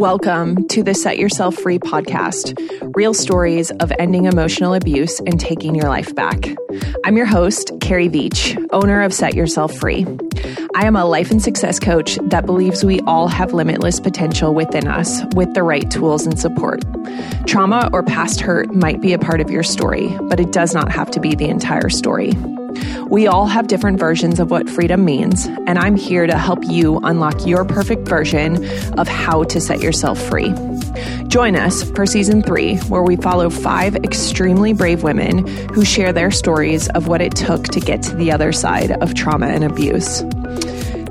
Welcome to the Set Yourself Free podcast real stories of ending emotional abuse and taking your life back. I'm your host, Carrie Veach, owner of Set Yourself Free. I am a life and success coach that believes we all have limitless potential within us with the right tools and support. Trauma or past hurt might be a part of your story, but it does not have to be the entire story. We all have different versions of what freedom means, and I'm here to help you unlock your perfect version of how to set yourself free. Join us for season three, where we follow five extremely brave women who share their stories of what it took to get to the other side of trauma and abuse.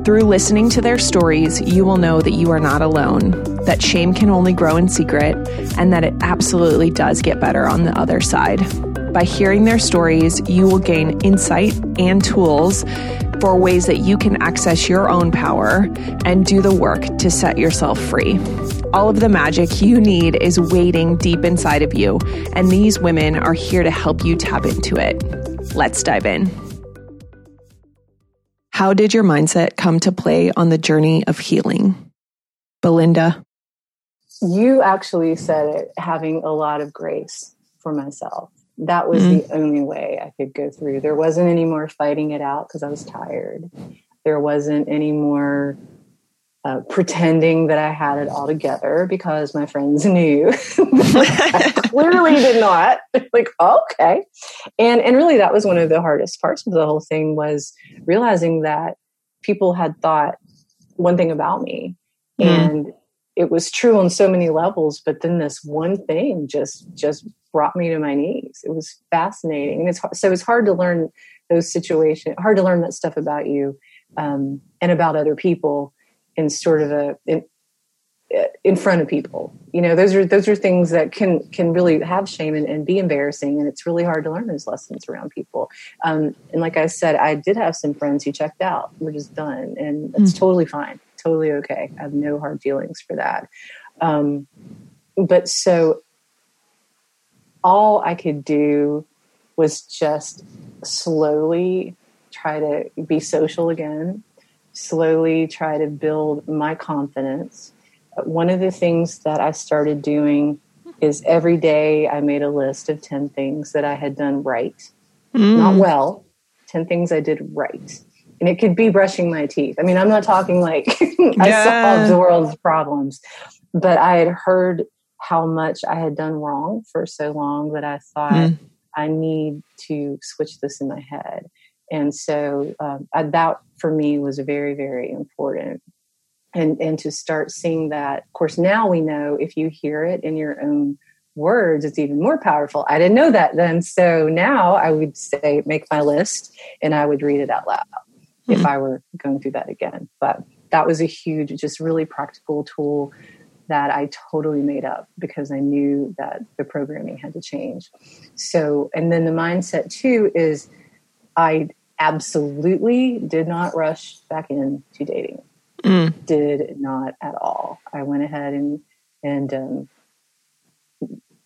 Through listening to their stories, you will know that you are not alone, that shame can only grow in secret, and that it absolutely does get better on the other side. By hearing their stories, you will gain insight and tools for ways that you can access your own power and do the work to set yourself free. All of the magic you need is waiting deep inside of you, and these women are here to help you tap into it. Let's dive in. How did your mindset come to play on the journey of healing? Belinda. You actually said it having a lot of grace for myself that was mm. the only way I could go through. There wasn't any more fighting it out because I was tired. There wasn't any more uh, pretending that I had it all together because my friends knew. clearly did not. like, okay. And and really that was one of the hardest parts of the whole thing was realizing that people had thought one thing about me. Mm. And it was true on so many levels but then this one thing just just brought me to my knees. It was fascinating. And it's so it's hard to learn those situations hard to learn that stuff about you um, and about other people in sort of a in, in front of people. You know those are those are things that can can really have shame and, and be embarrassing and it's really hard to learn those lessons around people. Um, and like i said i did have some friends who checked out we're just done and it's mm. totally fine totally okay. I have no hard feelings for that. Um, but so all I could do was just slowly try to be social again, slowly try to build my confidence. One of the things that I started doing is every day I made a list of 10 things that I had done right, mm. not well, 10 things I did right and it could be brushing my teeth. I mean, I'm not talking like I yeah. solved the world's problems, but I had heard how much I had done wrong for so long that I thought mm. I need to switch this in my head. And so um, that for me was very, very important. And, and to start seeing that, of course, now we know if you hear it in your own words, it's even more powerful. I didn't know that then. So now I would say, make my list and I would read it out loud. If I were going through that again. But that was a huge, just really practical tool that I totally made up because I knew that the programming had to change. So, and then the mindset too is I absolutely did not rush back into dating. Mm. Did not at all. I went ahead and and um,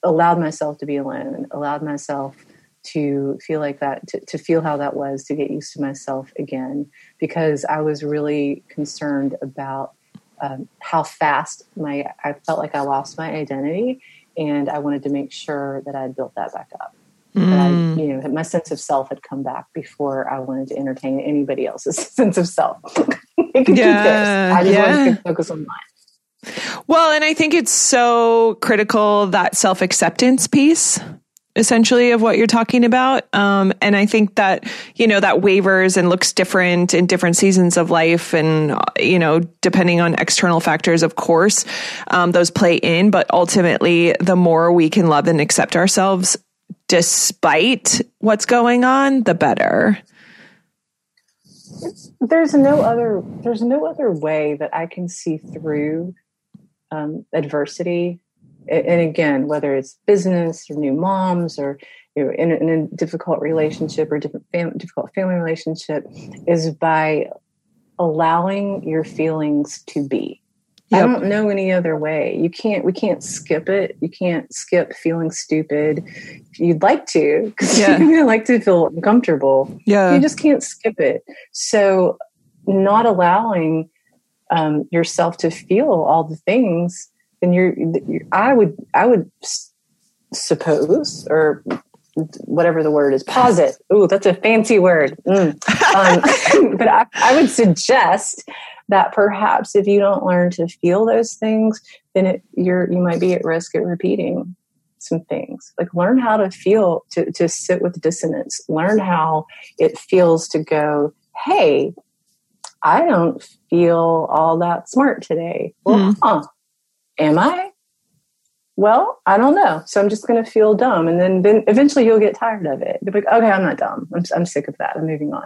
allowed myself to be alone. Allowed myself to feel like that, to, to feel how that was, to get used to myself again, because I was really concerned about um, how fast my I felt like I lost my identity, and I wanted to make sure that I built that back up. Mm. That I, you know, my sense of self had come back before I wanted to entertain anybody else's sense of self. it could yeah. I just yeah. wanted to focus on mine. Well, and I think it's so critical that self acceptance piece essentially of what you're talking about. Um, and I think that, you know, that wavers and looks different in different seasons of life. And, you know, depending on external factors, of course, um, those play in. But ultimately, the more we can love and accept ourselves despite what's going on, the better. There's no other, there's no other way that I can see through um, adversity and again, whether it's business or new moms or you know, in, in a difficult relationship or different fam- difficult family relationship, is by allowing your feelings to be. Yep. I don't know any other way. You can't. We can't skip it. You can't skip feeling stupid. You'd like to, because yeah. you like to feel uncomfortable. Yeah, you just can't skip it. So, not allowing um, yourself to feel all the things then you're, I would, I would suppose, or whatever the word is, posit. it. Ooh, that's a fancy word. Mm. Um, but I, I would suggest that perhaps if you don't learn to feel those things, then it, you're you might be at risk at repeating some things. Like learn how to feel to to sit with dissonance. Learn how it feels to go, hey, I don't feel all that smart today. Well, mm-hmm. huh, am I? Well, I don't know. So I'm just going to feel dumb. And then, then eventually you'll get tired of it. You'll be like, okay, I'm not dumb. I'm, I'm sick of that. I'm moving on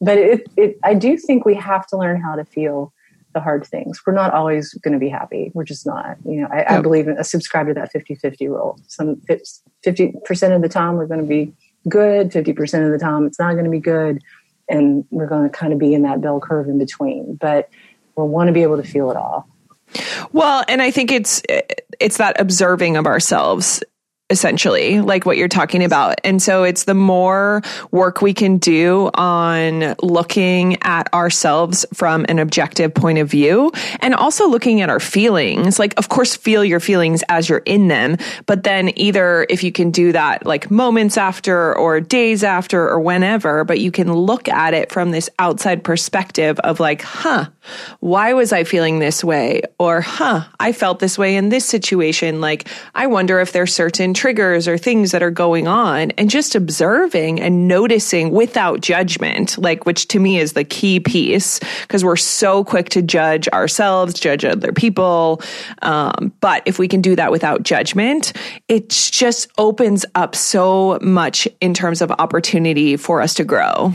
but it, it, I do think we have to learn how to feel the hard things. We're not always going to be happy. We're just not. You know, I. I believe in, I subscribe to that 50 50 rule. Some 50% of the time we're going to be good, 50% of the time it's not going to be good. And we're going to kind of be in that bell curve in between. But we want to be able to feel it all. Well, and I think it's it's that observing of ourselves essentially, like what you're talking about. And so it's the more work we can do on looking at ourselves from an objective point of view and also looking at our feelings. Like, of course, feel your feelings as you're in them, but then either if you can do that like moments after or days after or whenever, but you can look at it from this outside perspective of like, huh, why was I feeling this way? Or, huh, I felt this way in this situation. Like, I wonder if there's certain triggers or things that are going on and just observing and noticing without judgment, like, which to me is the key piece because we're so quick to judge ourselves, judge other people. Um, but if we can do that without judgment, it just opens up so much in terms of opportunity for us to grow.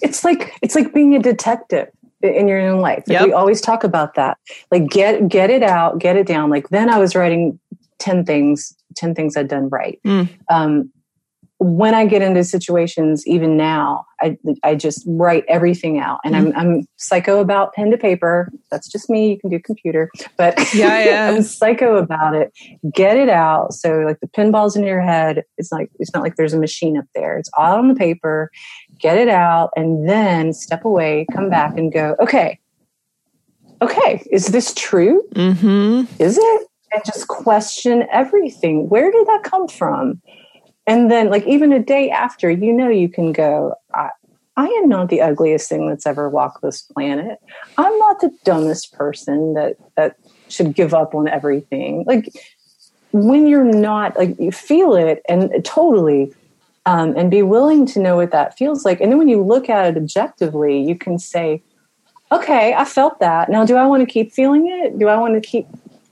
It's like it's like being a detective in your own life. Like yep. We always talk about that. Like get get it out, get it down. Like then I was writing 10 things 10 things i'd done right. Mm. um, when i get into situations even now i, I just write everything out. And mm. I'm, I'm psycho about pen to paper. That's just me. You can do computer. But yeah, yeah. i'm psycho about it. Get it out. So like the pinballs in your head. It's like it's not like there's a machine up there. It's all on the paper. Get it out and then step away come back and go okay. Okay. Is this true? Mm-hmm. is it and just question everything. Where did that come from? And then, like, even a day after, you know, you can go, I, I am not the ugliest thing that's ever walked this planet. I'm not the dumbest person that, that should give up on everything. Like, when you're not, like, you feel it and totally, um, and be willing to know what that feels like. And then when you look at it objectively, you can say, okay, I felt that. Now, do I want to keep feeling it? Do I want to keep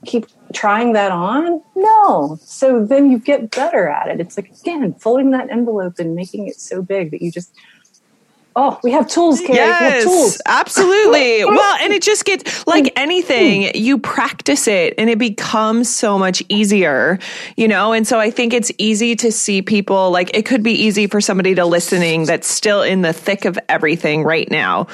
keep trying that on? No. So then you get better at it. It's like, again, folding that envelope and making it so big that you just, oh, we have tools, Carrie. Yes, tools. absolutely. well, and it just gets like hmm. anything, you practice it and it becomes so much easier, you know? And so I think it's easy to see people like it could be easy for somebody to listening that's still in the thick of everything right now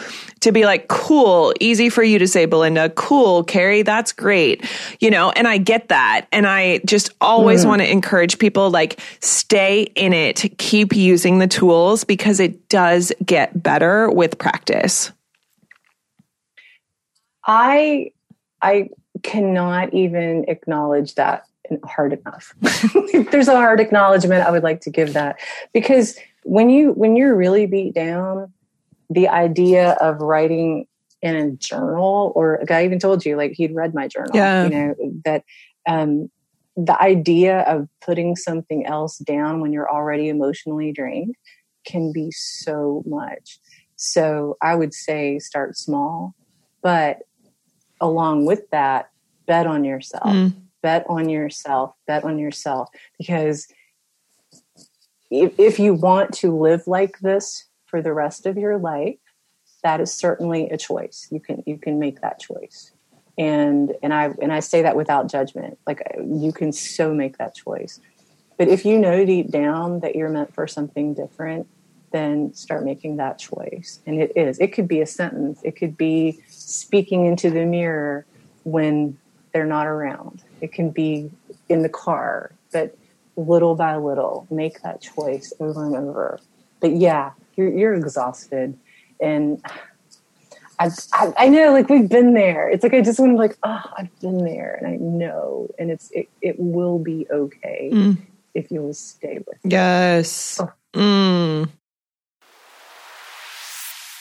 to be like, cool, easy for you to say, Belinda, cool, Carrie, that's great. You know, and I get that. And I just always mm. want to encourage people like stay in it, keep using the tools because it does get better with practice. I I cannot even acknowledge that hard enough. if there's a hard acknowledgement, I would like to give that because when you when you're really beat down, the idea of writing in a journal or a guy even told you like he'd read my journal yeah. you know that um, the idea of putting something else down when you're already emotionally drained can be so much so i would say start small but along with that bet on yourself mm. bet on yourself bet on yourself because if, if you want to live like this for the rest of your life, that is certainly a choice. You can you can make that choice. And and I and I say that without judgment. Like you can so make that choice. But if you know deep down that you're meant for something different, then start making that choice. And it is. It could be a sentence. It could be speaking into the mirror when they're not around. It can be in the car. But little by little, make that choice over and over. But yeah, you're, you're exhausted and I, I, I know, like we've been there. It's like I just want to like, oh, I've been there, and I know, and it's it, it will be okay mm. if you'll stay with. Me. Yes. Oh. Mm.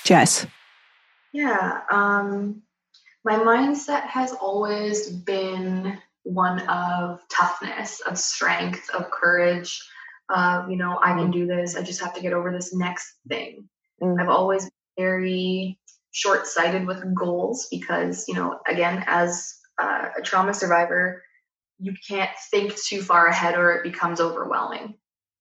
Jess. Yeah. Um, my mindset has always been one of toughness, of strength, of courage. Of you know, I can mm. do this. I just have to get over this next thing. Mm. I've always been very short sighted with goals because, you know, again, as uh, a trauma survivor, you can't think too far ahead or it becomes overwhelming.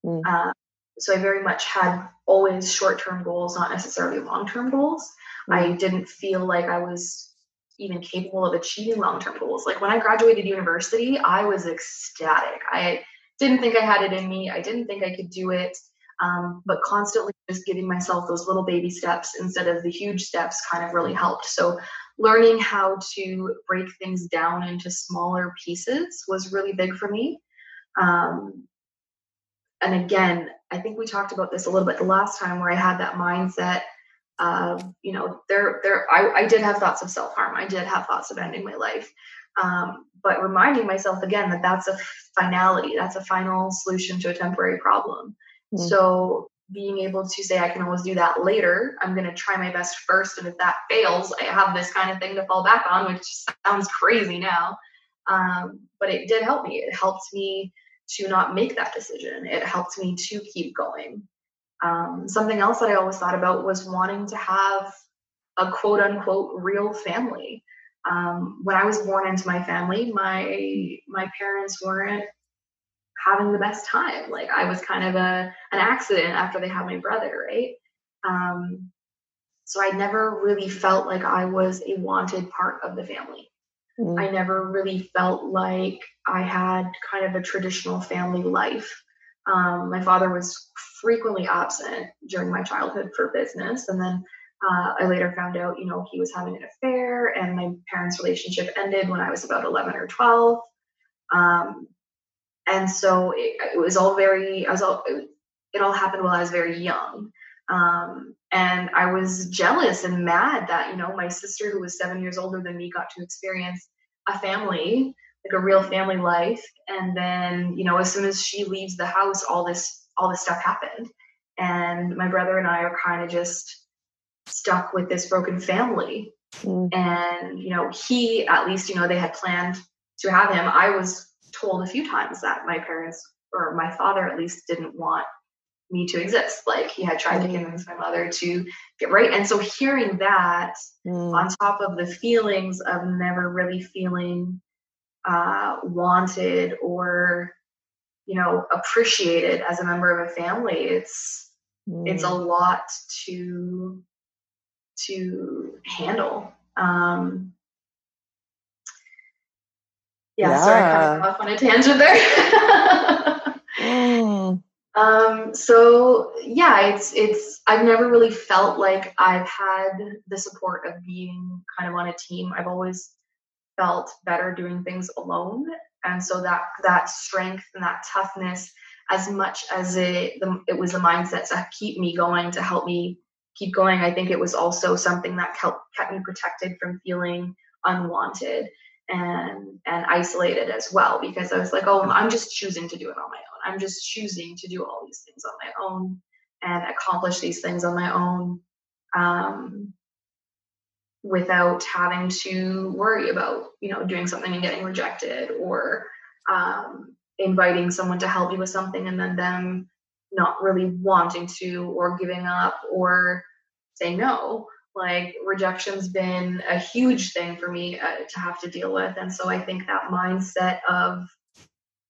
Mm. Uh, so I very much had always short term goals, not necessarily long term goals. Mm. I didn't feel like I was even capable of achieving long term goals. Like when I graduated university, I was ecstatic. I didn't think I had it in me, I didn't think I could do it. Um, but constantly just giving myself those little baby steps instead of the huge steps kind of really helped. So, learning how to break things down into smaller pieces was really big for me. Um, and again, I think we talked about this a little bit the last time where I had that mindset of, you know, there, there, I, I did have thoughts of self harm. I did have thoughts of ending my life. Um, but reminding myself again that that's a finality, that's a final solution to a temporary problem. Mm-hmm. So being able to say I can always do that later, I'm going to try my best first, and if that fails, I have this kind of thing to fall back on, which sounds crazy now. Um, but it did help me. It helped me to not make that decision. It helped me to keep going. Um, something else that I always thought about was wanting to have a quote unquote real family. Um, when I was born into my family, my my parents weren't having the best time. Like I was kind of a an accident after they had my brother, right? Um, so I never really felt like I was a wanted part of the family. Mm. I never really felt like I had kind of a traditional family life. Um, my father was frequently absent during my childhood for business, and then uh, I later found out, you know, he was having an affair, and my parents' relationship ended when I was about 11 or 12. Um, and so it, it, was all very i was all it, it, all happened while i was very young. Um, and i was jealous and mad that you know my sister who was seven years older than me got to experience a family like a real family life. And then you know as soon as she leaves the house all this all this stuff happened. And my brother and i are kind of just stuck with this broken family mm. and you know he at least you know they had planned to have him i was told a few times that my parents or my father at least didn't want me to exist. Like he had tried mm. to convince my mother to get right. And so hearing that mm. on top of the feelings of never really feeling uh, wanted or, you know, appreciated as a member of a family, it's it's a mm. lot to to handle. Um, yeah, yeah. sorry, kind of off on a tangent there. mm. Um, so yeah, it's it's I've never really felt like I've had the support of being kind of on a team. I've always felt better doing things alone. And so that that strength and that toughness, as much as it the, it was a mindset to keep me going, to help me keep going, I think it was also something that kept kept me protected from feeling unwanted and and isolated as well because I was like, oh, I'm just choosing to do it on my own. I'm just choosing to do all these things on my own and accomplish these things on my own um, without having to worry about you know doing something and getting rejected or um, inviting someone to help you with something and then them not really wanting to or giving up or saying no. Like rejection's been a huge thing for me uh, to have to deal with. And so i think that mindset of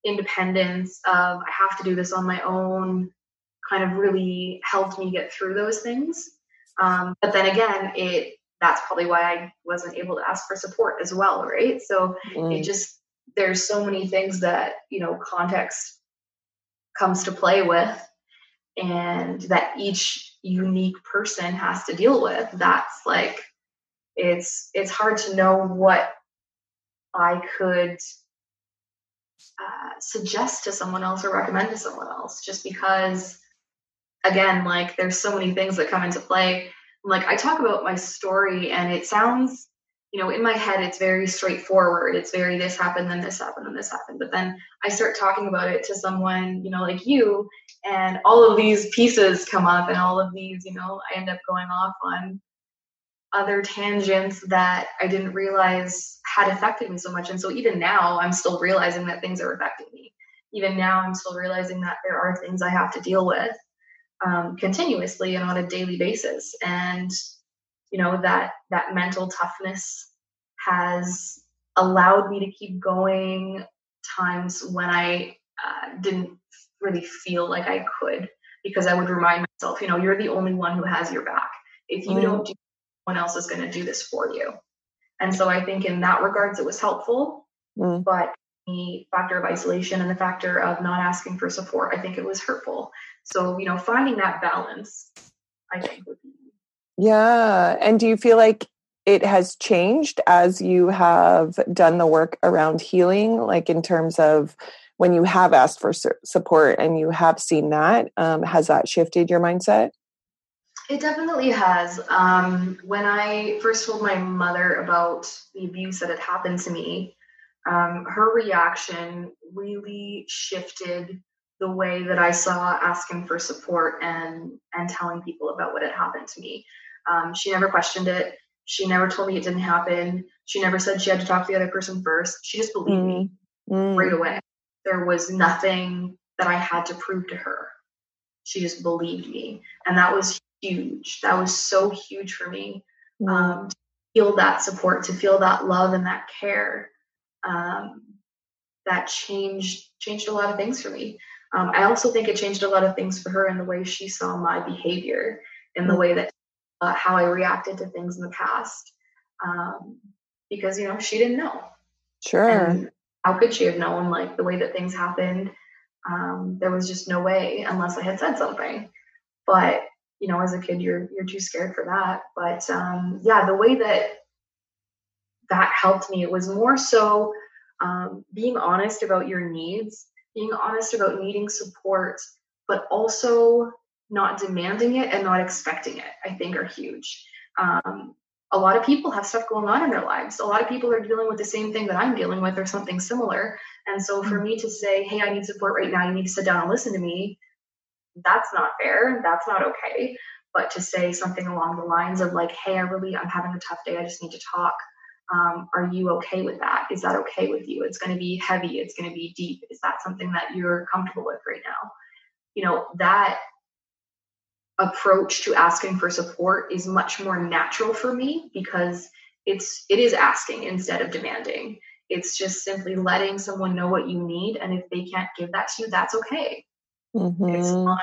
independence of i have to do this on my own kind of really helped me get through those things. Um, but then again it that's probably why i wasn't able to ask for support as well right? So mm. it just there's so many things that you know context comes to play with and that each unique person has to deal with that's like it's it's hard to know what i could uh, suggest to someone else or recommend to someone else just because again like there's so many things that come into play like I talk about my story and it sounds, you know, in my head it's very straightforward. It's very this happened, then this happened, then this happened. But then I start talking about it to someone, you know, like you, and all of these pieces come up and all of these, you know, I end up going off on other tangents that I didn't realize had affected me so much. And so even now I'm still realizing that things are affecting me. Even now I'm still realizing that there are things I have to deal with um, continuously and on a daily basis. And you know that that mental toughness has allowed me to keep going times when I uh, didn't really feel like I could because I would remind myself, you know, you're the only one who has your back. If you mm. don't do one else is going to do this for you. And so I think in that regards it was helpful. Mm. But the factor of isolation and the factor of not asking for support, I think it was hurtful. So, you know, finding that balance, I think would be. Yeah. And do you feel like it has changed as you have done the work around healing, like in terms of when you have asked for support and you have seen that? Um, has that shifted your mindset? It definitely has. Um, when I first told my mother about the abuse that had happened to me, um, her reaction really shifted the way that I saw asking for support and and telling people about what had happened to me. Um, she never questioned it. She never told me it didn't happen. She never said she had to talk to the other person first. She just believed mm. me mm. right away. There was nothing that I had to prove to her. She just believed me, and that was huge. That was so huge for me. Mm. Um, to feel that support, to feel that love and that care. Um, that changed changed a lot of things for me. Um, I also think it changed a lot of things for her in the way she saw my behavior, in the mm. way that uh, how I reacted to things in the past, um, because you know she didn't know. Sure. And how could she have known like the way that things happened? Um, there was just no way unless I had said something. But you know, as a kid, you're you're too scared for that. But um, yeah, the way that that helped me it was more so um, being honest about your needs being honest about needing support, but also not demanding it and not expecting it, I think are huge. Um, a lot of people have stuff going on in their lives. A lot of people are dealing with the same thing that I'm dealing with or something similar. And so for mm. me to say, hey, I need support right now, you need to sit down and listen to me, that's not fair. That's not okay. But to say something along the lines of like, hey, I really, I'm having a tough day. I just need to talk um, are you okay with that? Is that okay with you? It's going to be heavy. It's going to be deep. Is that something that you're comfortable with right now? You know, that approach to asking for support is much more natural for me because it's it is asking instead of demanding. It's just simply letting someone know what you need and if they can't give that to you that's okay. Mm-hmm. it's not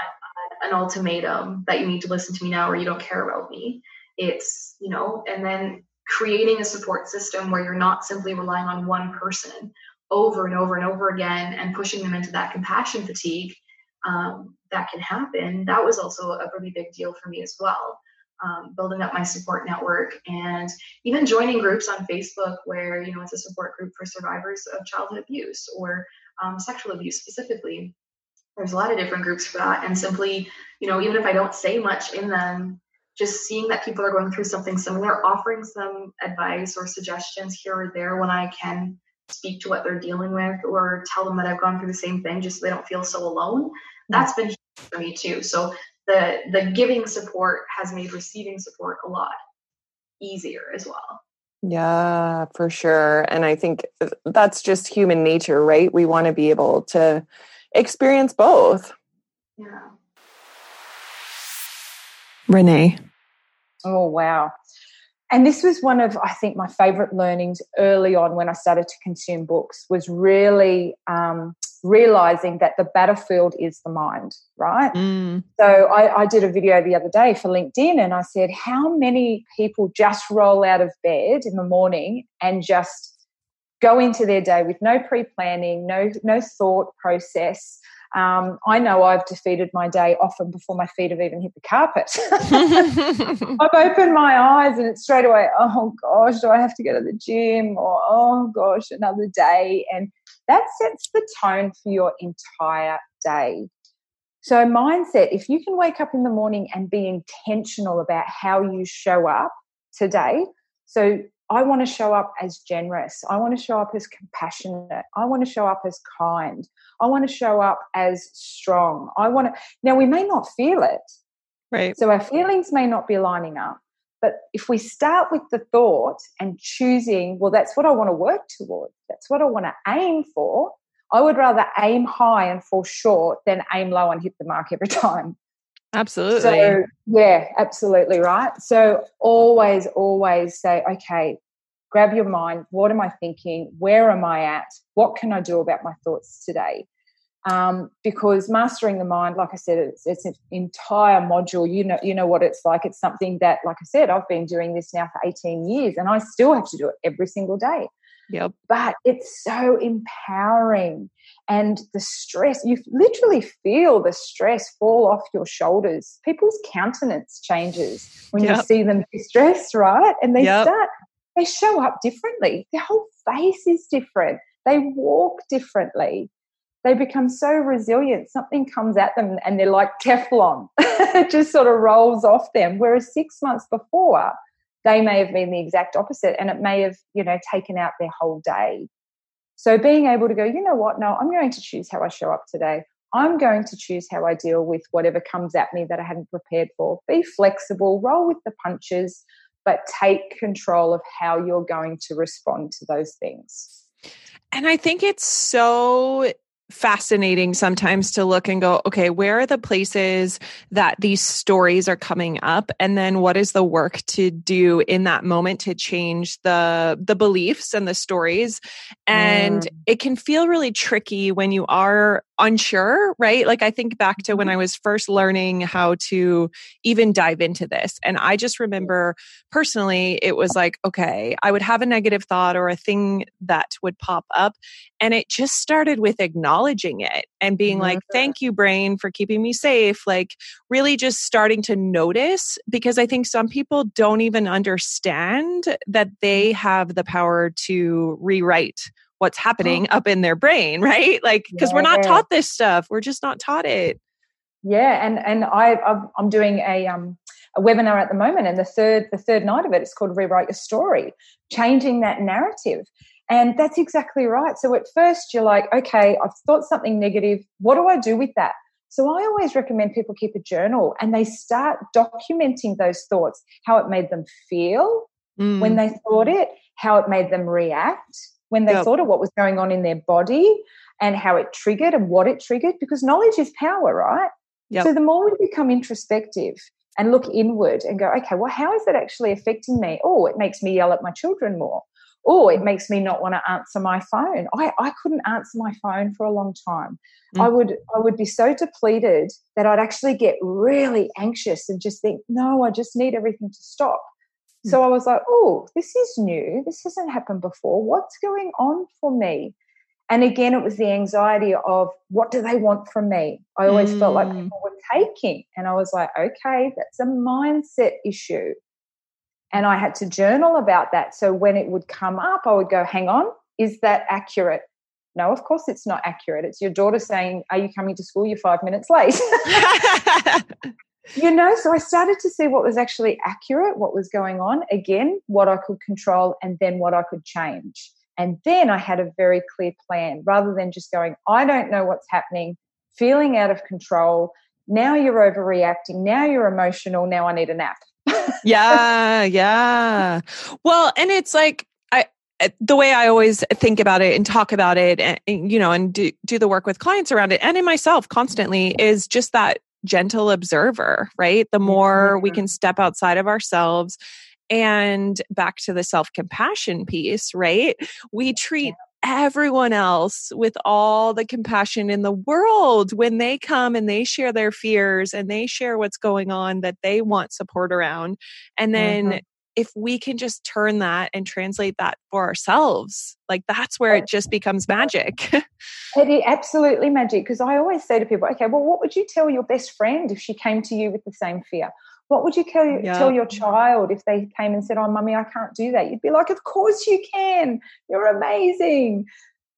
an ultimatum that you need to listen to me now or you don't care about me. It's you know and then creating a support system where you're not simply relying on one person over and over and over again and pushing them into that compassion fatigue um, that can happen that was also a really big deal for me as well. Um, building up my support network and even joining groups on facebook where you know it's a support group for survivors of childhood abuse or um, sexual abuse specifically. There's a lot of different groups for that and simply you know even if i don't say much in them just seeing that people are going through something similar, offering some advice or suggestions here or there when I can speak to what they're dealing with or tell them that I've gone through the same thing just so they don't feel so alone. Mm. That's been for me too. So the the giving support has made receiving support a lot easier as well. Yeah, for sure. And I think uh, that's just human nature, right? We want to be able to experience both. Yeah. Renee. Oh, wow. And this was one of, I think, my favorite learnings early on when I started to consume books was really um, realizing that the battlefield is the mind, right? Mm. So I, I did a video the other day for LinkedIn and I said, how many people just roll out of bed in the morning and just go into their day with no pre-planning, no no thought process, um, I know I've defeated my day often before my feet have even hit the carpet. I've opened my eyes and it's straight away, oh gosh, do I have to go to the gym? Or oh gosh, another day. And that sets the tone for your entire day. So, mindset, if you can wake up in the morning and be intentional about how you show up today. So, I want to show up as generous. I want to show up as compassionate. I want to show up as kind. I want to show up as strong. I want to, now we may not feel it. Right. So, our feelings may not be lining up. But if we start with the thought and choosing, well, that's what I want to work towards, that's what I want to aim for, I would rather aim high and fall short than aim low and hit the mark every time. Absolutely. So, yeah, absolutely right. So, always, always say, okay, grab your mind. What am I thinking? Where am I at? What can I do about my thoughts today? Um, because mastering the mind, like I said, it's, it's an entire module. You know, you know what it's like. It's something that, like I said, I've been doing this now for 18 years, and I still have to do it every single day. Yep. But it's so empowering. And the stress, you literally feel the stress fall off your shoulders. People's countenance changes when yep. you see them distressed, right? And they yep. start, they show up differently. Their whole face is different. They walk differently. They become so resilient. Something comes at them and they're like Teflon. it just sort of rolls off them. Whereas six months before, they may have been the exact opposite and it may have you know taken out their whole day so being able to go you know what? No i'm going to choose how i show up today. I'm going to choose how i deal with whatever comes at me that i hadn't prepared for. Be flexible roll with the punches but take control of how you're going to respond to those things. And i think it's so fascinating sometimes to look and go, okay, where are the places that these stories are coming up? And then what is the work to do in that moment to change the the beliefs and the stories? And mm. it can feel really tricky when you are unsure, right? Like I think back to when mm-hmm. I was first learning how to even dive into this. And I just remember personally, it was like, okay, I would have a negative thought or a thing that would pop up. And it just started with acknowledging it and being mm-hmm. like, thank you, brain, for keeping me safe. Like, really just starting to notice because I think some people don't even understand that they have the power to rewrite what's happening oh. up in their brain, right? Like, because yeah. we're not taught this stuff. We're just not taught it. Yeah, and and I I'm doing a um a webinar at the moment, and the third the third night of it, it is called Rewrite Your Story, changing that narrative. And that's exactly right. So at first you're like, okay, I've thought something negative. What do I do with that? So I always recommend people keep a journal and they start documenting those thoughts, how it made them feel mm. when they thought it, how it made them react, when they yep. thought of what was going on in their body and how it triggered and what it triggered because knowledge is power, right? Yep. So the more we become introspective and look inward and go, okay, well, how is that actually affecting me? Oh, it makes me yell at my children more. Oh, it makes me not want to answer my phone. I, I couldn't answer my phone for a long time. Mm. I would I would be so depleted that I'd actually get really anxious and just think, no, I just need everything to stop. So I was like, oh, this is new. This hasn't happened before. What's going on for me? And again, it was the anxiety of what do they want from me? I always mm. felt like mm. people were taking. And I was like, okay, that's a mindset issue. And I had to journal about that. So when it would come up, I would go, hang on, is that accurate? No, of course it's not accurate. It's your daughter saying, Are you coming to school? You're five minutes late. you know, so I started to see what was actually accurate, what was going on, again, what I could control, and then what I could change. And then I had a very clear plan rather than just going, I don't know what's happening, feeling out of control. Now you're overreacting. Now you're emotional. Now I need a nap. yeah, yeah. Well, and it's like, I, eh, the way I always think about it and talk about it and you know and do, do the work with clients around it and in myself constantly is just that gentle observer, right? The more mm-hmm. we can step outside of ourselves and back to the self compassion piece, right? We treat everyone else with all the compassion in the world when they come and they share their fears and they share what's going on that they want support around. And then mm-hmm if we can just turn that and translate that for ourselves, like that's where it just becomes magic. it is absolutely magic because I always say to people, okay, well, what would you tell your best friend if she came to you with the same fear? What would you tell, yep. tell your child if they came and said, Oh, mummy, I can't do that? You'd be like, Of course you can. You're amazing.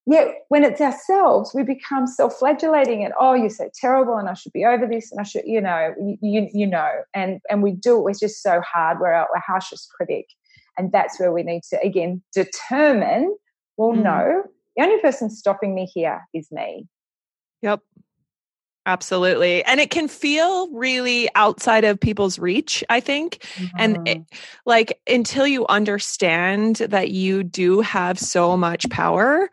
Yet when it's ourselves, we become self-flagellating and oh, you're so terrible, and I should be over this, and I should, you know, you you know, and and we do it. We're just so hard. We're our, our harshest critic, and that's where we need to again determine. Well, mm. no, the only person stopping me here is me. Yep. Absolutely. And it can feel really outside of people's reach, I think. Mm-hmm. And it, like until you understand that you do have so much power,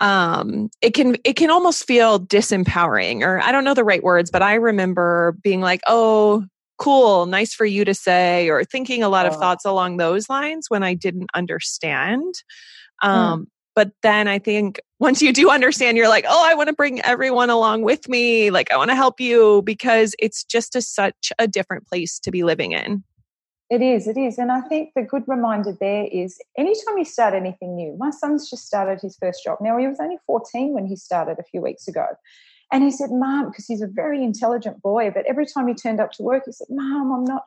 um it can it can almost feel disempowering or I don't know the right words, but I remember being like, "Oh, cool, nice for you to say," or thinking a lot of thoughts along those lines when I didn't understand. Hmm. Um, but then I think once you do understand, you're like, oh, I want to bring everyone along with me. Like, I want to help you because it's just a, such a different place to be living in. It is, it is. And I think the good reminder there is anytime you start anything new, my son's just started his first job. Now, he was only 14 when he started a few weeks ago. And he said, Mom, because he's a very intelligent boy, but every time he turned up to work, he said, Mom, I'm not,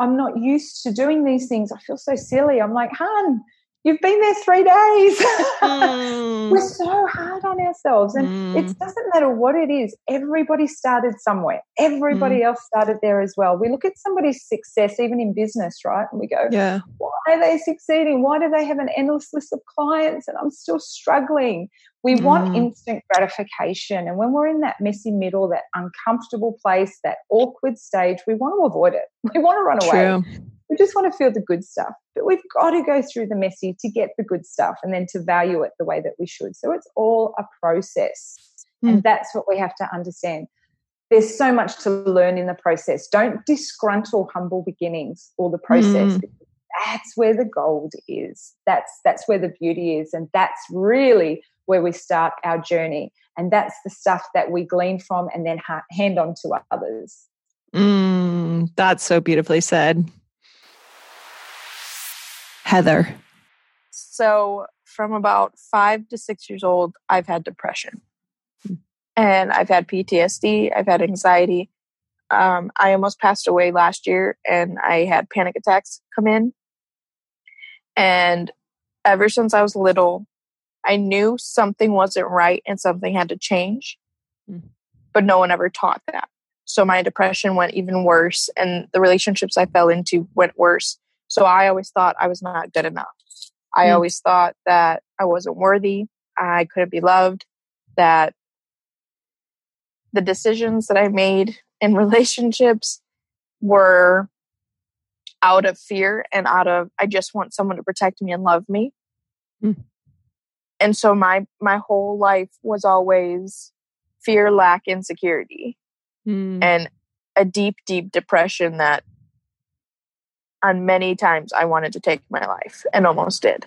I'm not used to doing these things. I feel so silly. I'm like, hun, You've been there three days. Mm. We're so hard on ourselves. And mm. it doesn't matter what it is. Everybody started somewhere. Everybody mm. else started there as well. We look at somebody's success, even in business, right? And we go, yeah. why are they succeeding? Why do they have an endless list of clients and I'm still struggling? We want mm. instant gratification. And when we're in that messy middle, that uncomfortable place, that awkward stage, we want to avoid it. We want to run True. away we just want to feel the good stuff. But we've got to go through the messy to get the good stuff and then to value it the way that we should. So it's all a process. Mm. And that's what we have to understand. There's so much to learn in the process. Don't disgruntle humble beginnings or the process. Mm. That's where the gold is. That's that's where the beauty is. And that's really where we start our journey. And that's the stuff that we glean from and then ha- hand on to others. Mm, that's so beautifully said. Heather? So, from about five to six years old, I've had depression. And I've had PTSD, I've had anxiety. Um, I almost passed away last year and I had panic attacks come in. And ever since I was little, I knew something wasn't right and something had to change. Mm. But no one ever taught that. So my depression went even worse and the relationships I fell into went worse. So I always thought I was not good enough. I mm. always thought that I wasn't worthy, I couldn't be loved, that the decisions that I made in relationships were out of fear and out of I just want someone to protect me and love me. Mm. And so my my whole life was always fear, lack, insecurity. Mm. And a deep, deep depression that on many times I wanted to take my life and almost did.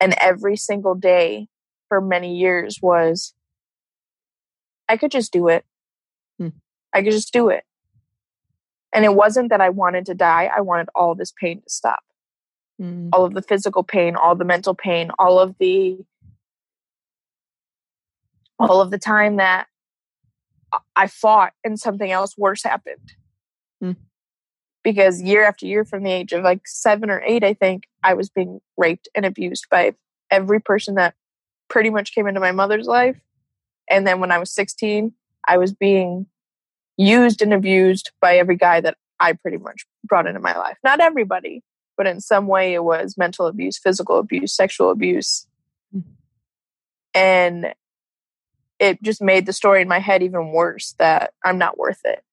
And every single day for many years was I could just do it. Hmm. I could just do it. And it wasn't that I wanted to die, I wanted all this pain to stop. Hmm. All of the physical pain, all the mental pain, all of the all of the time that I fought and something else worse happened. Hmm because year after year from the age of like seven or eight, I think I was being raped and abused by every person that pretty much came into my mother's life. And then when I was 16, I was being used and abused by every guy that I pretty much brought into my life. Not everybody, but in some way it was mental abuse, physical abuse, sexual abuse. Mm-hmm. And it just made the story in my head even worse that I'm not worth it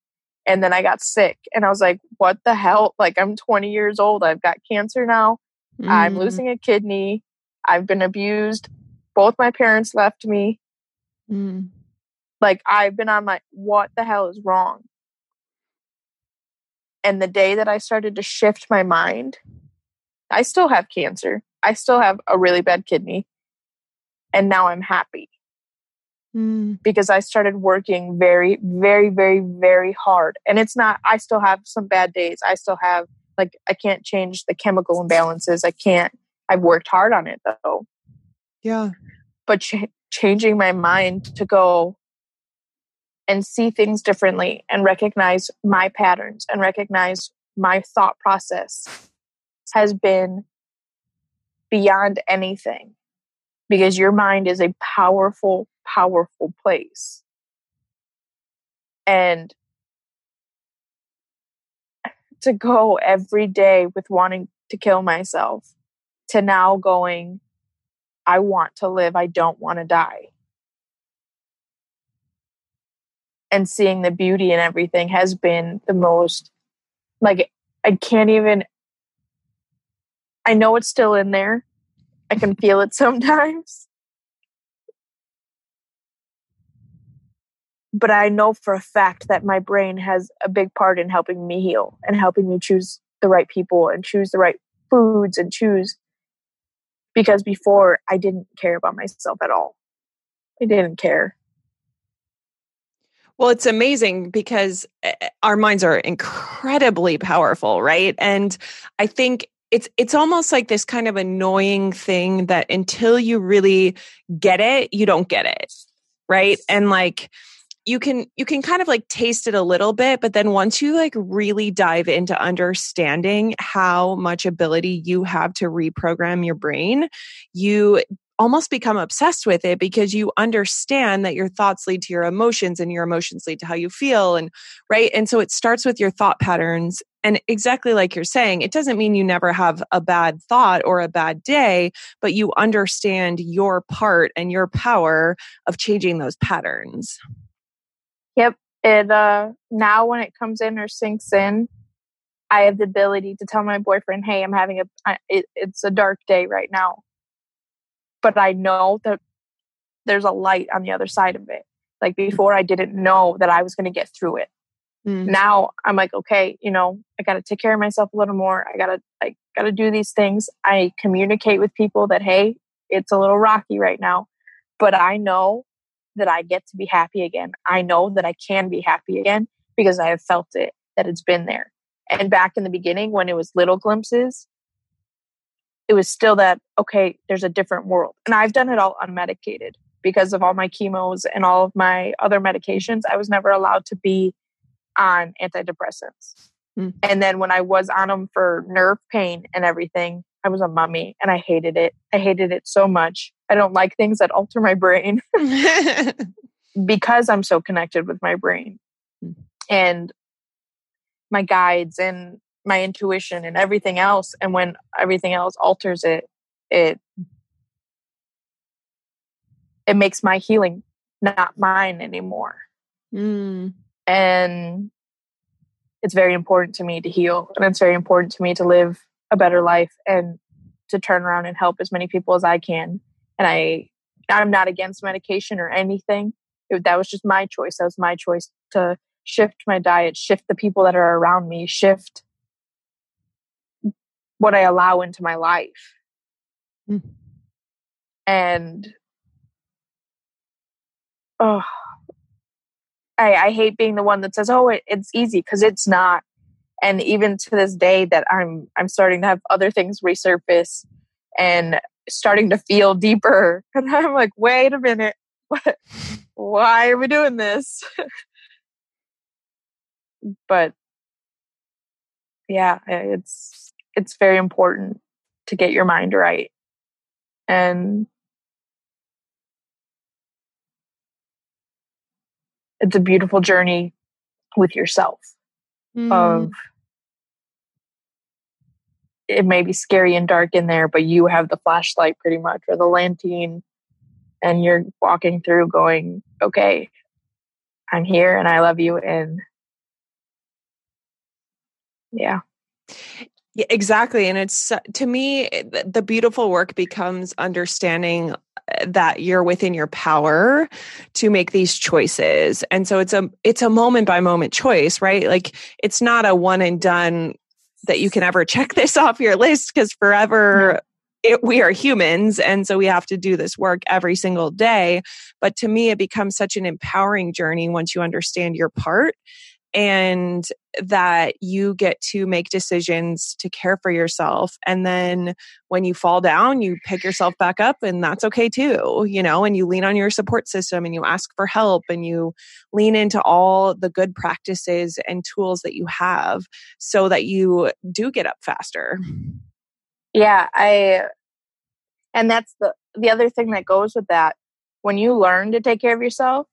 and then I got sick and I was like, what the hell? Like I'm 20 years old. I've got cancer now. Mm. I'm losing a kidney. I've been abused. Both my parents left me. Mm. Like I've been on my what the hell is wrong? And the day that I started to shift my mind, I still have cancer. I still have a really bad kidney. And now I'm happy. Mm. because I started working very, very, very, very hard. And it's not, I still have some bad days. I still have, like, I can't change the chemical imbalances. I can't, I've worked hard on it though. Yeah. But ch- changing my mind to go and see things differently and recognize my patterns and recognize my thought process has been beyond anything because your mind is a powerful, powerful place. And to go every day with wanting to kill myself to now going, I want to live, I don't want to die. And seeing the beauty in everything has been the most, like, I can't even, I know it's still in there. I can feel it sometimes. But I know for a fact that my brain has a big part in helping me heal and helping me choose the right people and choose the right foods and choose because before I didn't care about myself at all. I didn't care. Well, it's amazing because eh, eh, our minds are incredibly powerful, right? And I think it's it's almost like this kind of annoying thing that until you really get it, you don't get it. Right? And like you can you can kind of like taste it a little bit but then once you like really dive into understanding how much ability you have to reprogram your brain you almost become obsessed with it because you understand that your thoughts lead to your emotions and your emotions lead to how you feel and right and so it starts with your thought patterns and exactly like you're saying it doesn't mean you never have a bad thought or a bad day but you understand your part and your power of changing those patterns Yep. It uh now when it comes in or sinks in, I have the ability to tell my boyfriend, "Hey, I'm having a it, it's a dark day right now." But I know that there's a light on the other side of it. Like before I didn't know that I was going to get through it. Mm. Now I'm like, okay, you know, I got to take care of myself a little more. I got to I got to do these things. I communicate with people that hey, it's a little rocky right now, but I know that I get to be happy again. I know that I can be happy again because I have felt it, that it's been there. And back in the beginning, when it was little glimpses, it was still that, okay, there's a different world. And I've done it all unmedicated because of all my chemos and all of my other medications. I was never allowed to be on antidepressants. Mm. And then when I was on them for nerve pain and everything, I was a mummy and I hated it. I hated it so much. I don't like things that alter my brain because I'm so connected with my brain hmm. and my guides and my intuition and everything else. And when everything else alters it, it it makes my healing not mine anymore. Mm. And it's very important to me to heal and it's very important to me to live a better life and to turn around and help as many people as I can. And I, I'm not against medication or anything. It, that was just my choice. That was my choice to shift my diet, shift the people that are around me, shift what I allow into my life. Mm. And oh, I, I hate being the one that says, "Oh, it, it's easy," because it's not and even to this day that i'm i'm starting to have other things resurface and starting to feel deeper and i'm like wait a minute what, why are we doing this but yeah it's it's very important to get your mind right and it's a beautiful journey with yourself mm. of it may be scary and dark in there, but you have the flashlight pretty much or the lantern and you're walking through going, okay, I'm here and I love you. And yeah. Yeah, exactly. And it's to me, the beautiful work becomes understanding uh, that you're within your power to make these choices. And so it's a it's a moment by moment choice, right? Like it's not a one and done that you can ever check this off your list because forever it, we are humans and so we have to do this work every single day but to me it becomes such an empowering journey once you understand your part and that you get to make decisions to care for yourself. And then when you fall down you pick yourself back up and that's okay too you know and you lean on your support system and you ask for help and you lean into all the good practices and tools that you have so that you do get up faster. Yeah i and that's the the other thing that goes with that, when you learn to take care of yourself,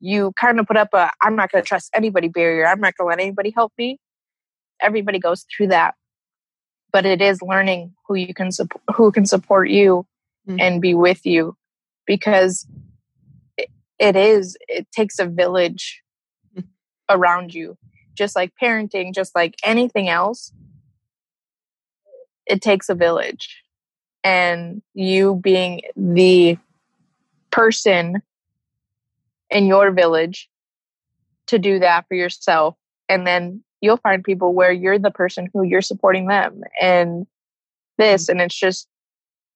you kind of put up a I'm not going to trust anybody barrier. I'm not going to let anybody help me. Everybody goes through that. But it is learning who you can support, who can support you mm-hmm. and be with you because it, it is it takes a village mm. around you. Just like parenting, just like anything else, it takes a village. And you being the person in your village to do that for yourself. And then you'll find people where you're the person who you're supporting them and this. Mm-hmm. And it's just,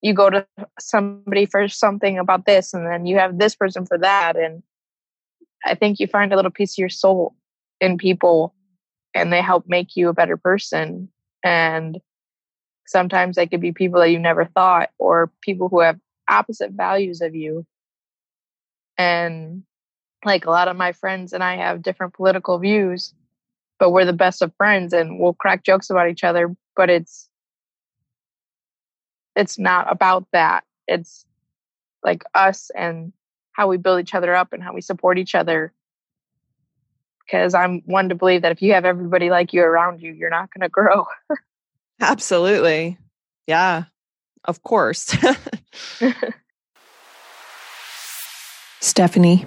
you go to somebody for something about this, and then you have this person for that. And I think you find a little piece of your soul in people and they help make you a better person. And sometimes they could be people that you never thought or people who have opposite values of you. And like a lot of my friends and I have different political views, but we're the best of friends and we'll crack jokes about each other, but it's it's not about that. It's like us and how we build each other up and how we support each other. Because I'm one to believe that if you have everybody like you around you, you're not going to grow. Absolutely. Yeah, of course. Stephanie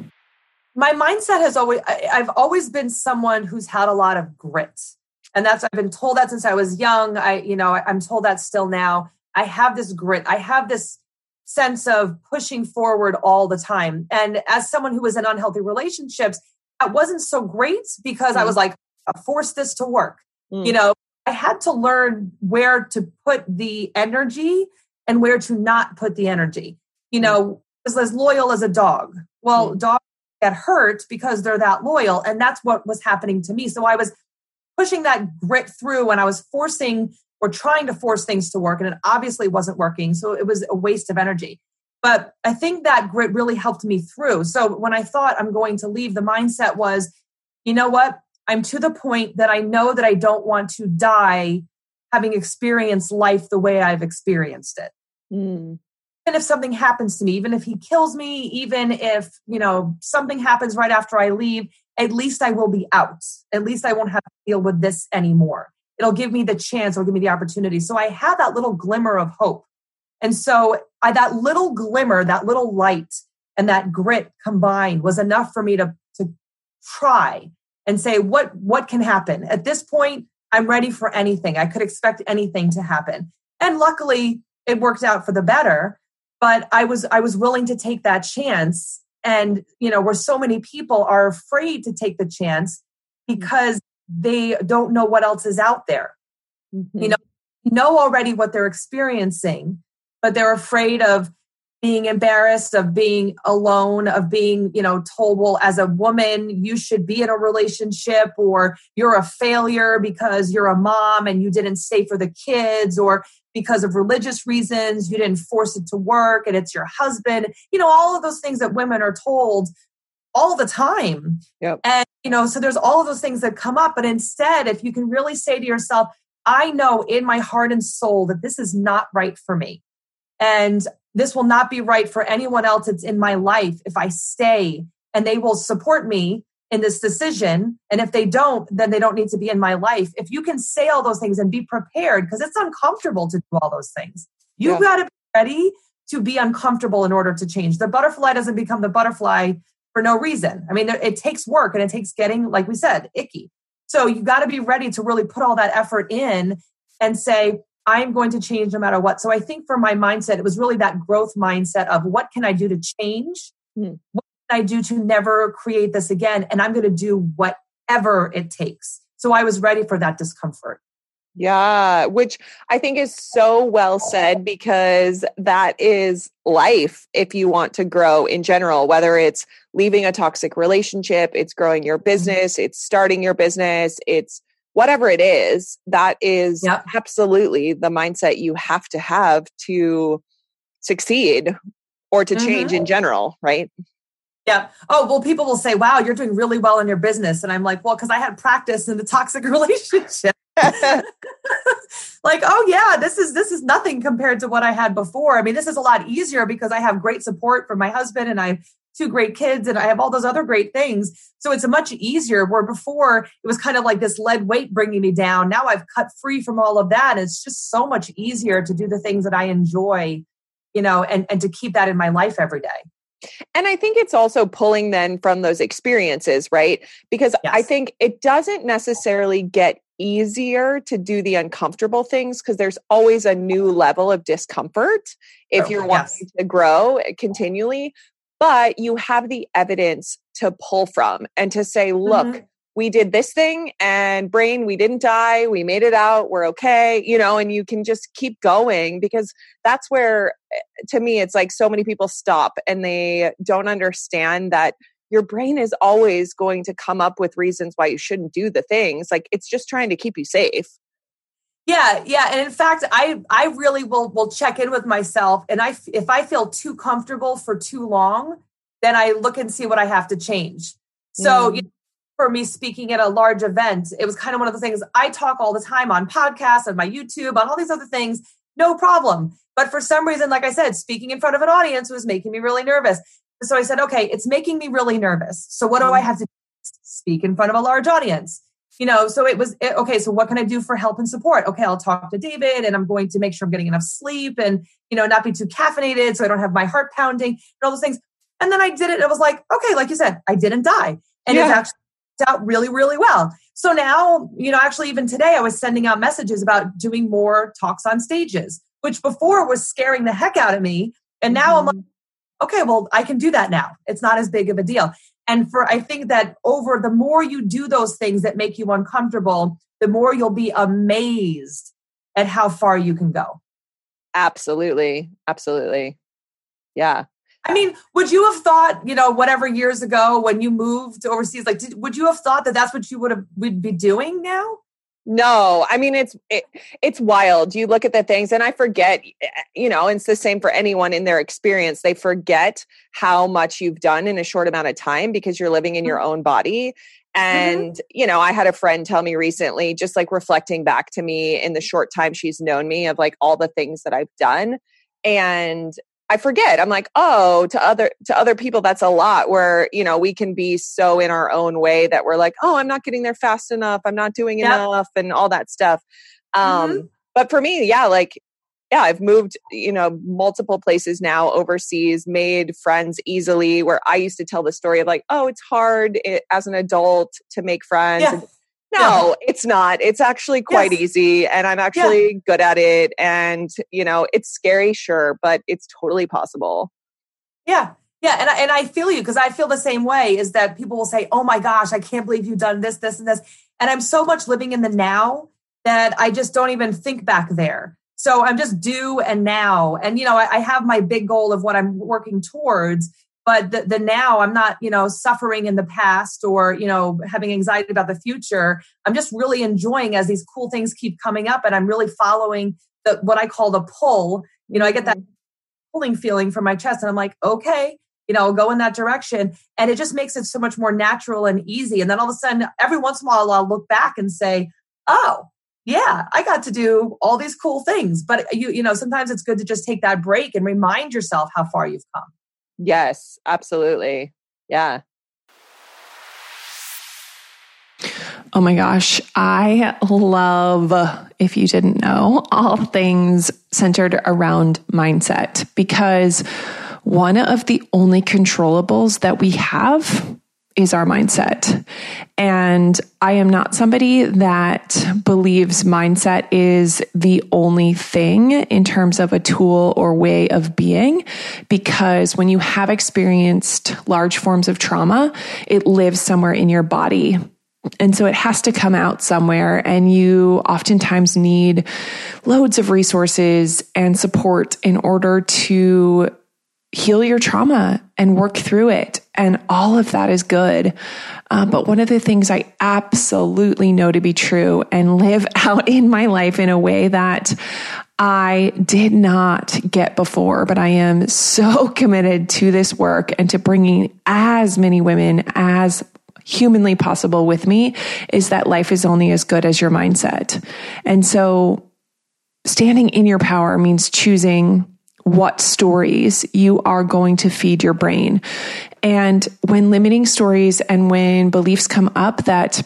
my mindset has always I, i've always been someone who's had a lot of grit and that's i've been told that since i was young i you know i'm told that still now i have this grit i have this sense of pushing forward all the time and as someone who was in unhealthy relationships that wasn't so great because mm. i was like force this to work mm. you know i had to learn where to put the energy and where to not put the energy you mm. know mm. as loyal as a dog well mm. dogs get hurt because they're that loyal. And that's what was happening to me. So I was pushing that grit through and I was forcing or trying to force things to work. And it obviously wasn't working. So it was a waste of energy. But I think that grit really helped me through. So when I thought I'm going to leave, the mindset was, you know what? I'm to the point that I know that I don't want to die having experienced life the way I've experienced it. Mm if something happens to me, even if he kills me, even if, you know, something happens right after I leave, at least I will be out. At least I won't have to deal with this anymore. It'll give me the chance, it'll give me the opportunity. So I had that little glimmer of hope. And so I, that little glimmer, that little light and that grit combined was enough for me to, to try and say, what, what can happen? At this point, I'm ready for anything. I could expect anything to happen. And luckily, it worked out for the better but i was i was willing to take that chance and you know where so many people are afraid to take the chance mm-hmm. because they don't know what else is out there mm-hmm. you know know already what they're experiencing but they're afraid of being embarrassed of being alone of being you know told well as a woman you should be in a relationship or you're a failure because you're a mom and you didn't stay for the kids or because of religious reasons you didn't force it to work and it's your husband you know all of those things that women are told all the time yep. and you know so there's all of those things that come up but instead if you can really say to yourself i know in my heart and soul that this is not right for me and this will not be right for anyone else that's in my life if i stay and they will support me in this decision. And if they don't, then they don't need to be in my life. If you can say all those things and be prepared, because it's uncomfortable to do all those things, you yeah. got to be ready to be uncomfortable in order to change. The butterfly doesn't become the butterfly for no reason. I mean, it takes work and it takes getting, like we said, icky. So you got to be ready to really put all that effort in and say, I'm going to change no matter what. So I think for my mindset, it was really that growth mindset of what can I do to change? Mm. What I do to never create this again? And I'm going to do whatever it takes. So I was ready for that discomfort. Yeah, which I think is so well said because that is life if you want to grow in general, whether it's leaving a toxic relationship, it's growing your mm-hmm. business, it's starting your business, it's whatever it is, that is yep. absolutely the mindset you have to have to succeed or to change mm-hmm. in general, right? Yeah. Oh, well, people will say, wow, you're doing really well in your business. And I'm like, well, because I had practice in the toxic relationship. like, oh yeah, this is this is nothing compared to what I had before. I mean, this is a lot easier because I have great support from my husband and I have two great kids and I have all those other great things. So it's a much easier where before it was kind of like this lead weight bringing me down. Now I've cut free from all of that. It's just so much easier to do the things that I enjoy, you know, and, and to keep that in my life every day. And I think it's also pulling then from those experiences, right? Because yes. I think it doesn't necessarily get easier to do the uncomfortable things because there's always a new level of discomfort if oh, you're wanting to grow continually. But you have the evidence to pull from and to say, look, mm-hmm we did this thing and brain we didn't die we made it out we're okay you know and you can just keep going because that's where eh, to me it's like so many people stop and they don't understand that your brain is always going to come up with reasons why you shouldn't do the things like it's just trying to keep you safe yeah yeah and in fact i i really will will check in with myself and i if i feel too comfortable for too long then i look and see what i have to change so mm. you know, for me speaking at a large event, it was kind of one of the things I talk all the time on podcasts, on my YouTube, on all these other things, no problem. But for some reason, like I said, speaking in front of an audience was making me really nervous. So I said, okay, it's making me really nervous. So what do I have to speak in front of a large audience? You know, so it was eh, okay. So what can I do for help and support? Okay, I'll talk to David and I'm going to make sure I'm getting enough sleep and, you know, not be too caffeinated so I don't have my heart pounding and all those things. And then I did it. It was like, okay, like you said, I didn't die. And yeah. it's actually out really, really well. So now, you know, actually, even today, I was sending out messages about doing more talks on stages, which before was scaring the heck out of me. And now mm-hmm. I'm like, okay, well, I can do that now. It's not as big of a deal. And for, I think that over the more you do those things that make you uncomfortable, the more you'll be amazed at how far you can go. Absolutely. Absolutely. Yeah. I mean, would you have thought, you know, whatever years ago when you moved overseas, like, did, would you have thought that that's what you would have would be doing now? No, I mean it's it, it's wild. You look at the things, and I forget. Eh, you know, it's the same for anyone in their experience. They forget how much you've done in a short amount of time because you're living in your mm-hmm. own body. Mm-hmm. And, mm-hmm. you know, I had a friend tell me recently, just like reflecting back to me in the short time she's known me of like all the things that I've done. And I forget. I'm like, oh, to other to other people, that's a lot. Where you know we can be so in our own way that we're like, oh, I'm not getting there fast enough. I'm not doing yep. enough, and all that stuff. Um, mm-hmm. But for me, yeah, like yeah, I've moved, you know, multiple places now overseas, made friends easily. Where I used to tell the story of like, oh, it's hard it, as an adult to make friends. Yeah. No, yeah. it's not. It's actually quite yes. easy and I'm actually yeah. good at it. And, you know, it's scary, sure, but it's totally possible. Yeah. Yeah. And I, and I feel you because I feel the same way is that people will say, oh my gosh, I can't believe you've done this, this, and this. And I'm so much living in the now that I just don't even think back there. So I'm just do and now. And, you know, I, I have my big goal of what I'm working towards but the, the now i'm not you know suffering in the past or you know having anxiety about the future. I'm just really enjoying as these cool things keep coming up and i'm really following the what i call the pull. You know i get that mm-hmm. pulling feeling from my chest and i'm like okay you know go in that direction. And it just makes it so much more natural and easy. And then all of a sudden every once in a while i'll look back and say oh yeah i got to do all these cool things. But you you know sometimes it's good to just take that break and remind yourself how far you've come Yes, absolutely. Yeah. Oh my gosh, I love, if you didn't know, all things centered around mindset because one of the only controllables that we have is our mindset. And I am not somebody that believes mindset is the only thing in terms of a tool or way of being, because when you have experienced large forms of trauma, it lives somewhere in your body. And so it has to come out somewhere, and you oftentimes need loads of resources and support in order to heal your trauma and work through it. And all of that is good. Uh, but one of the things I absolutely know to be true and live out in my life in a way that I did not get before, but I am so committed to this work and to bringing as many women as humanly possible with me is that life is only as good as your mindset. And so standing in your power means choosing what stories you are going to feed your brain. And when limiting stories and when beliefs come up that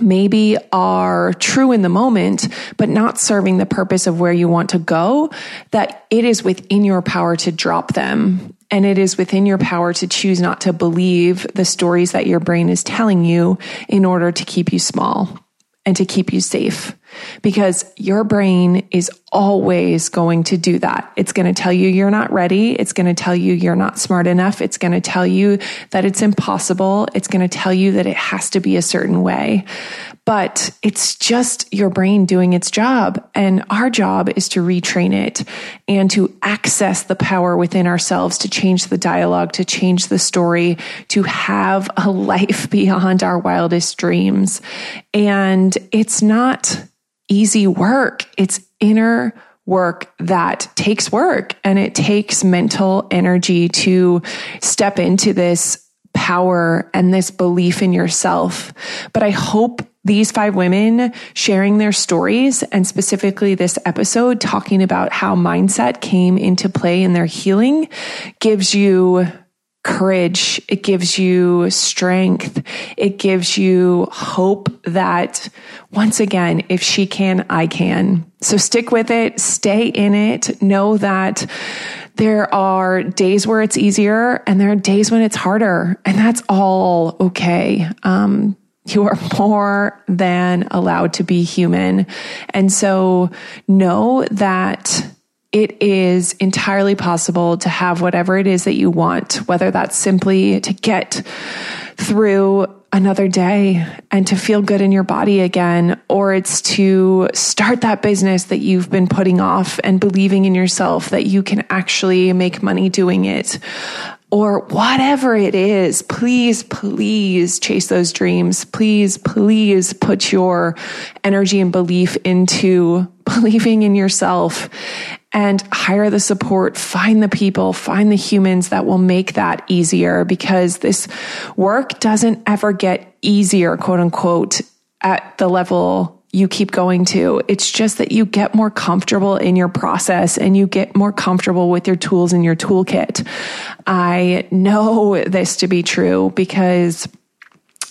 maybe are true in the moment, but not serving the purpose of where you want to go, that it is within your power to drop them. And it is within your power to choose not to believe the stories that your brain is telling you in order to keep you small and to keep you safe because your brain is always going to do that. It's going to tell you you're not ready. It's going to tell you you're not smart enough. It's going to tell you that it's impossible. It's going to tell you that it has to be a certain way but it's just your brain doing its job. And our job is to retrain it and to access the power within ourselves to change the dialogue, to change the story, to have a life beyond our wildest dreams. And it's not easy work. It's inner work that takes work and it takes mental energy to step into this power and this belief in yourself. But I hope these five women sharing their stories and specifically this episode talking about how mindset came into play in their healing gives you courage. It gives you strength. It gives you hope that once again, if she can, I can. So stick with it, stay in it, know that there are days where it's easier and there are days when it's harder and that's all okay. Um, you are more than allowed to be human. And so know that it is entirely possible to have whatever it is that you want, whether that's simply to get through another day and to feel good in your body again, or it's to start that business that you've been putting off and believing in yourself that you can actually make money doing it or whatever it is, please, please chase those dreams. Please, please put your energy and belief into believing in yourself and hire the support, find the people, find the humans that will make that easier because this work doesn't ever get easier, quote unquote, at the level you keep going to. It's just that you get more comfortable in your process and you get more comfortable with your tools in your toolkit. I know this to be true because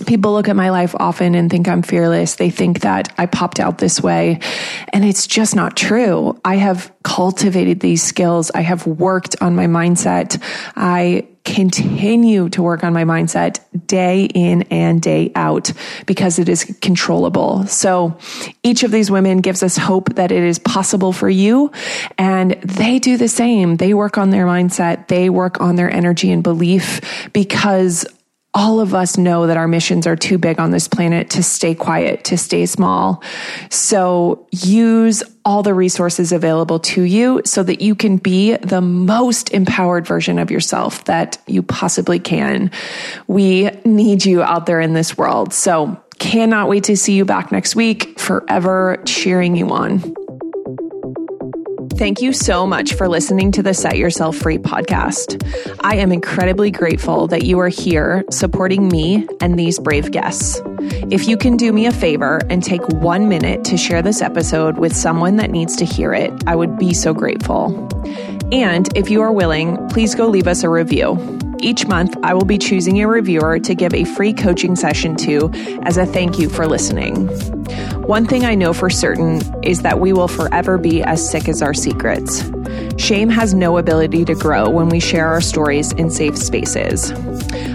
people look at my life often and think I'm fearless. They think that I popped out this way. And it's just not true. I have cultivated these skills. I have worked on my mindset. I continue to work on my mindset day in and day out because it is controllable. So each of these women gives us hope that it is possible for you. And they do the same. They work on their mindset. They work on their energy and belief because all of us know that our missions are too big on this planet to stay quiet, to stay small. So use all the resources available to you so that you can be the most empowered version of yourself that you possibly can. We need you out there in this world. So cannot wait to see you back next week, forever cheering you on. Thank you so much for listening to the Set Yourself Free podcast. I am incredibly grateful that you are here supporting me and these brave guests. If you can do me a favor and take one minute to share this episode with someone that needs to hear it, I would be so grateful. And if you are willing, please go leave us a review. Each month, I will be choosing a reviewer to give a free coaching session to as a thank you for listening. One thing I know for certain is that we will forever be as sick as our secrets. Shame has no ability to grow when we share our stories in safe spaces.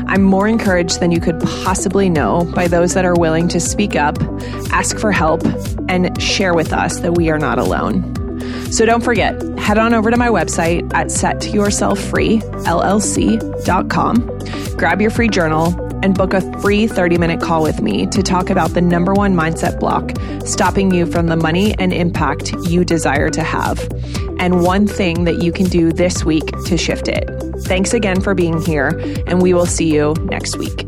I'm more encouraged than you could possibly know by those that are willing to speak up, ask for help, and share with us that we are not alone. So don't forget, head on over to my website at setyourselffreellc.com, grab your free journal, and book a free 30 minute call with me to talk about the number one mindset block stopping you from the money and impact you desire to have, and one thing that you can do this week to shift it. Thanks again for being here, and we will see you next week.